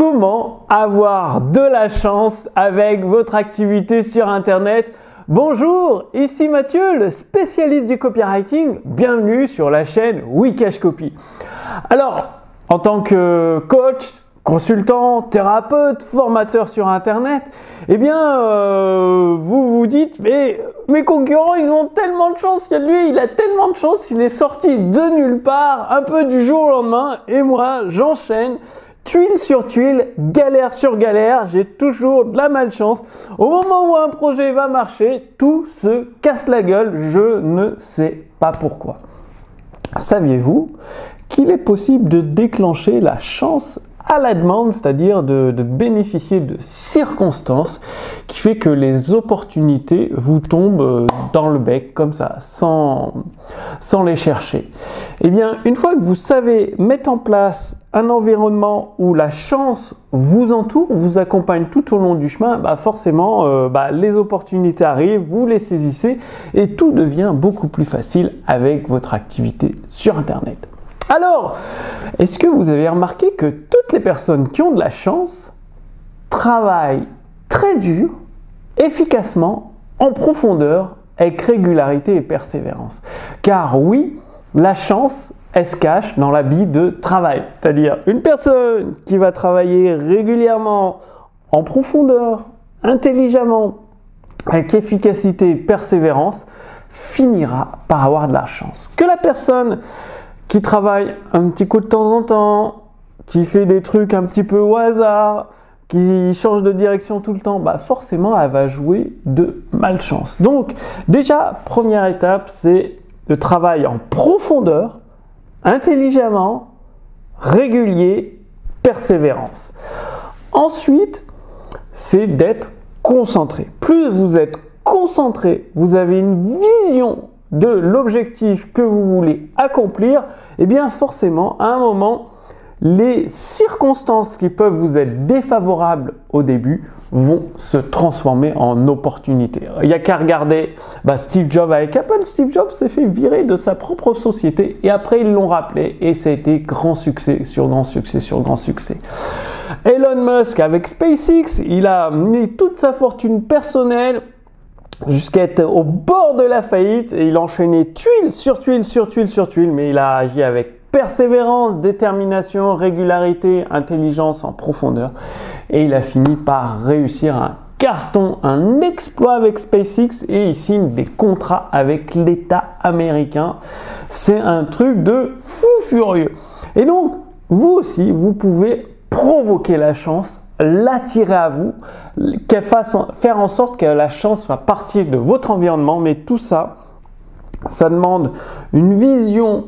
comment avoir de la chance avec votre activité sur Internet? Bonjour, ici Mathieu, le spécialiste du copywriting. Bienvenue sur la chaîne Wikash Copy. Alors, en tant que coach, consultant, thérapeute, formateur sur Internet, eh bien, euh, vous vous dites, mais mes concurrents, ils ont tellement de chance. Il y a lui, il a tellement de chance, il est sorti de nulle part, un peu du jour au lendemain, et moi, j'enchaîne tuile sur tuile, galère sur galère, j'ai toujours de la malchance. Au moment où un projet va marcher, tout se casse la gueule, je ne sais pas pourquoi. Saviez-vous qu'il est possible de déclencher la chance à la demande, c'est-à-dire de, bénéficier de circonstances qui fait que les opportunités vous tombent euh, dans le bec comme ça, sans, les chercher. Eh bien, une fois que vous savez mettre en place un environnement où la chance vous entoure, vous accompagne tout au long du chemin, bah forcément, euh, bah, les opportunités arrivent, vous les saisissez et tout devient beaucoup plus facile avec votre activité sur Internet. Alors, est-ce que vous avez remarqué que les personnes qui ont de la chance travaillent très dur, efficacement, en profondeur, avec régularité et persévérance Car oui, la chance, elle se cache dans l'habit de travail. C'est-à-dire une personne qui va travailler régulièrement, en profondeur, intelligemment, avec efficacité et persévérance, finira par avoir de la chance. Que la personne qui travaille un petit coup de temps en temps, qui fait des trucs un petit peu au hasard, qui change de direction tout le temps, bah forcément elle va jouer de malchance. Donc déjà, première étape, c'est le travail en profondeur, intelligemment, régulier, persévérance. Ensuite, c'est d'être concentré. Plus vous êtes concentré, vous avez une vision de l'objectif que vous voulez accomplir, et eh bien forcément, à un moment, les circonstances qui peuvent vous être défavorables au début vont se transformer en opportunités. Il n'y a qu'à regarder bah, Steve Jobs avec Apple. Steve Jobs s'est fait virer de sa propre société et après ils l'ont rappelé et ça a été grand succès sur grand succès sur grand succès. Elon Musk avec SpaceX, il a mis toute sa fortune personnelle jusqu'à être au bord de la faillite et il enchaînait tuile sur tuile sur tuile sur tuile, mais il a agi avec persévérance, détermination, régularité, intelligence en profondeur et il a fini par réussir un carton, un exploit avec SpaceX et il signe des contrats avec l'État américain. C'est un truc de fou furieux. Et donc, vous aussi, vous pouvez provoquer la chance l'attirer à vous, qu'elle fasse faire en sorte que la chance soit partie de votre environnement, mais tout ça, ça demande une vision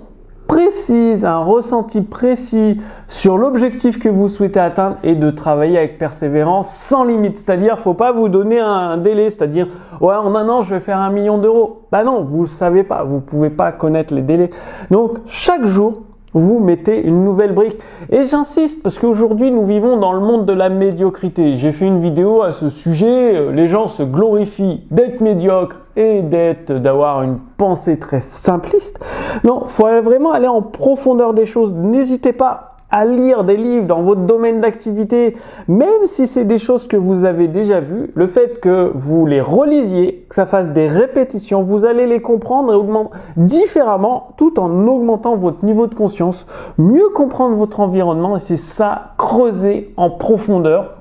précise, un ressenti précis sur l'objectif que vous souhaitez atteindre et de travailler avec persévérance sans limite. C'est-à-dire, faut pas vous donner un délai, c'est-à-dire, ouais, en un an, je vais faire un million d'euros. Bah non, vous ne savez pas, vous pouvez pas connaître les délais. Donc, chaque jour, vous mettez une nouvelle brique. Et j'insiste parce qu'aujourd'hui nous vivons dans le monde de la médiocrité. J'ai fait une vidéo à ce sujet. Les gens se glorifient d'être médiocres et d'être, d'avoir une pensée très simpliste. Non, faut vraiment aller en profondeur des choses. N'hésitez pas à lire des livres dans votre domaine d'activité, même si c'est des choses que vous avez déjà vues, le fait que vous les relisiez, que ça fasse des répétitions, vous allez les comprendre et augmenter différemment tout en augmentant votre niveau de conscience, mieux comprendre votre environnement et c'est ça, creuser en profondeur.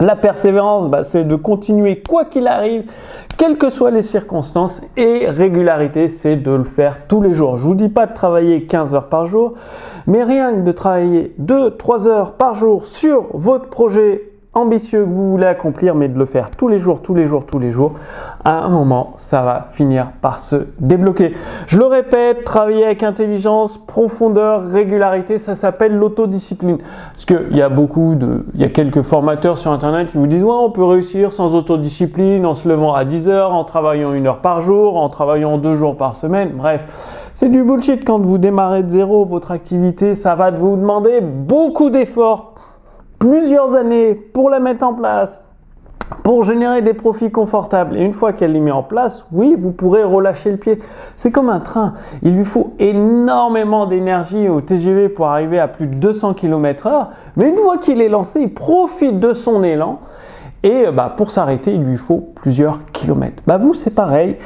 La persévérance, bah, c'est de continuer quoi qu'il arrive, quelles que soient les circonstances. Et régularité, c'est de le faire tous les jours. Je vous dis pas de travailler 15 heures par jour, mais rien que de travailler 2-3 heures par jour sur votre projet ambitieux que vous voulez accomplir, mais de le faire tous les jours, tous les jours, tous les jours, à un moment, ça va finir par se débloquer. Je le répète, travailler avec intelligence, profondeur, régularité, ça s'appelle l'autodiscipline. Parce qu'il y a beaucoup de, il y a quelques formateurs sur Internet qui vous disent, ouais, on peut réussir sans autodiscipline, en se levant à 10 heures, en travaillant une heure par jour, en travaillant deux jours par semaine, bref. C'est du bullshit quand vous démarrez de zéro votre activité, ça va vous demander beaucoup d'efforts plusieurs années pour la mettre en place, pour générer des profits confortables. Et une fois qu'elle est mise en place, oui, vous pourrez relâcher le pied. C'est comme un train. Il lui faut énormément d'énergie au TGV pour arriver à plus de 200 km h Mais une fois qu'il est lancé, il profite de son élan. Et bah, pour s'arrêter, il lui faut plusieurs kilomètres. Bah, vous, c'est pareil.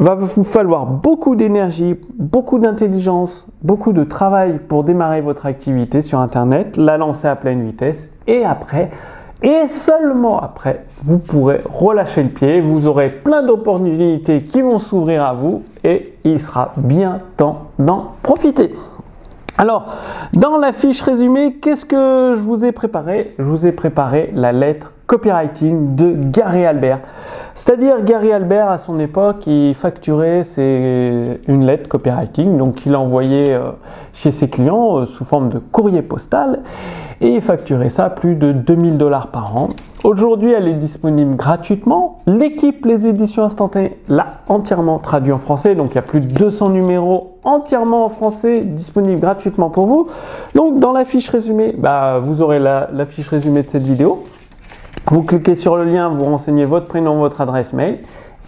Va vous falloir beaucoup d'énergie, beaucoup d'intelligence, beaucoup de travail pour démarrer votre activité sur Internet, la lancer à pleine vitesse et après, et seulement après, vous pourrez relâcher le pied, vous aurez plein d'opportunités qui vont s'ouvrir à vous et il sera bien temps d'en profiter. Alors, dans la fiche résumée, qu'est-ce que je vous ai préparé? Je vous ai préparé la lettre copywriting de Gary Albert. C'est-à-dire Gary Albert à son époque, il facturait une lettre copywriting, donc il envoyait euh, chez ses clients euh, sous forme de courrier postal et il facturait ça plus de 2000 dollars par an. Aujourd'hui, elle est disponible gratuitement. L'équipe Les Éditions Instantanées l'a entièrement traduit en français, donc il y a plus de 200 numéros entièrement en français disponibles gratuitement pour vous. Donc dans la fiche résumée, bah, vous aurez la fiche résumée de cette vidéo. Vous cliquez sur le lien, vous renseignez votre prénom, votre adresse mail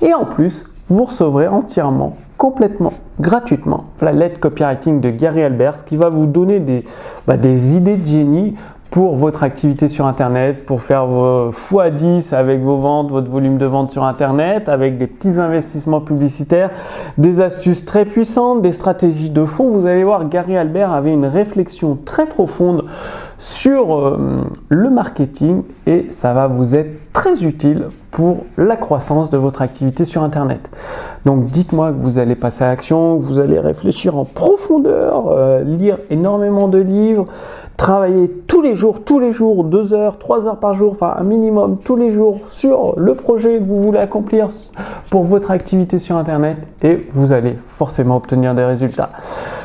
et en plus, vous recevrez entièrement, complètement, gratuitement la lettre copywriting de Gary Albers qui va vous donner des, bah, des idées de génie pour votre activité sur Internet, pour faire vos x10 avec vos ventes, votre volume de vente sur Internet, avec des petits investissements publicitaires, des astuces très puissantes, des stratégies de fond. Vous allez voir, Gary Albert avait une réflexion très profonde sur euh, le marketing et ça va vous être très utile pour la croissance de votre activité sur Internet. Donc dites-moi que vous allez passer à l'action, que vous allez réfléchir en profondeur, euh, lire énormément de livres, travailler tous les jours, tous les jours, deux heures, trois heures par jour, enfin un minimum tous les jours sur le projet que vous voulez accomplir pour votre activité sur Internet et vous allez forcément obtenir des résultats.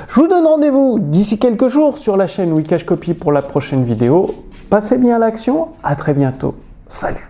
Je vous donne rendez-vous d'ici quelques jours sur la chaîne Wikash Copy pour la prochaine vidéo. Passez bien à l'action, à très bientôt. Salut